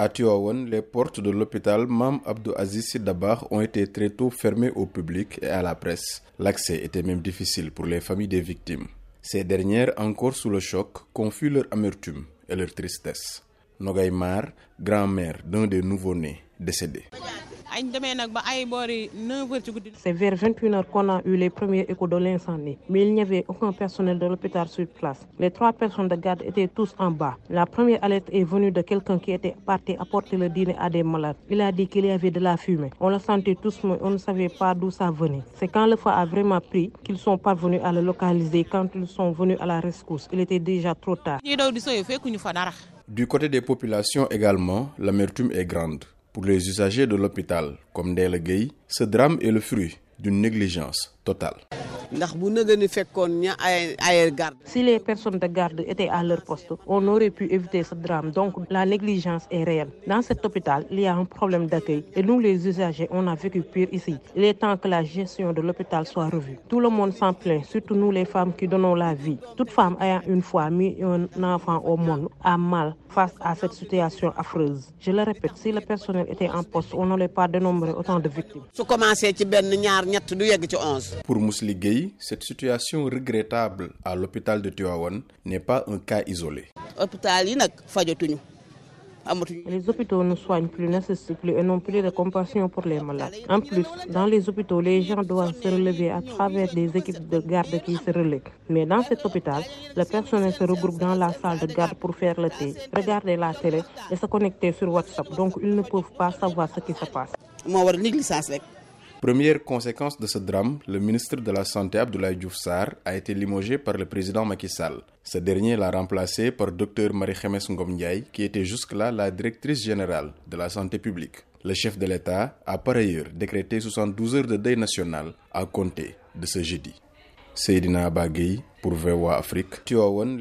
À Tuawan, les portes de l'hôpital Mam Abdou Aziz Dabar ont été très tôt fermées au public et à la presse. L'accès était même difficile pour les familles des victimes. Ces dernières, encore sous le choc, confient leur amertume et leur tristesse. Nogaïmar, grand-mère d'un des nouveau-nés décédés. C'est vers 21h qu'on a eu les premiers échos de l'incendie, mais il n'y avait aucun personnel de l'hôpital sur place. Les trois personnes de garde étaient tous en bas. La première alerte est venue de quelqu'un qui était parti apporter le dîner à des malades. Il a dit qu'il y avait de la fumée. On le sentait tous, mais on ne savait pas d'où ça venait. C'est quand le feu a vraiment pris qu'ils sont parvenus à le localiser. Quand ils sont venus à la rescousse, il était déjà trop tard. Du côté des populations également, l'amertume est grande. Pour les usagers de l'hôpital, comme Gueye, ce drame est le fruit d'une négligence totale. Si les personnes de garde étaient à leur poste, on aurait pu éviter ce drame. Donc la négligence est réelle. Dans cet hôpital, il y a un problème d'accueil et nous les usagers, on a vécu pire ici. Il est temps que la gestion de l'hôpital soit revue. Tout le monde s'en plaint, surtout nous les femmes qui donnons la vie. Toute femme ayant une fois mis un enfant au monde a mal face à cette situation affreuse. Je le répète, si le personnel était en poste, on n'aurait pas dénombré autant de victimes. Pour Mousli Cette situation regrettable à l'hôpital de Tuawan n'est pas un cas isolé. Les hôpitaux ne soignent plus, n'assistent plus et n'ont plus de compassion pour les malades. En plus, dans les hôpitaux, les gens doivent se relever à travers des équipes de garde qui se relèvent. Mais dans cet hôpital, le personnel se regroupe dans la salle de garde pour faire le thé, regarder la télé et se connecter sur WhatsApp. Donc, ils ne peuvent pas savoir ce qui se passe. Première conséquence de ce drame, le ministre de la Santé Abdoulaye Diouf a été limogé par le président Macky Sall. Ce dernier l'a remplacé par Dr Marie-Khémesse Ngom qui était jusque-là la directrice générale de la santé publique. Le chef de l'État a par ailleurs décrété 72 heures de deuil national à compter de ce jeudi. Seydina Bagui pour VOA Afrique.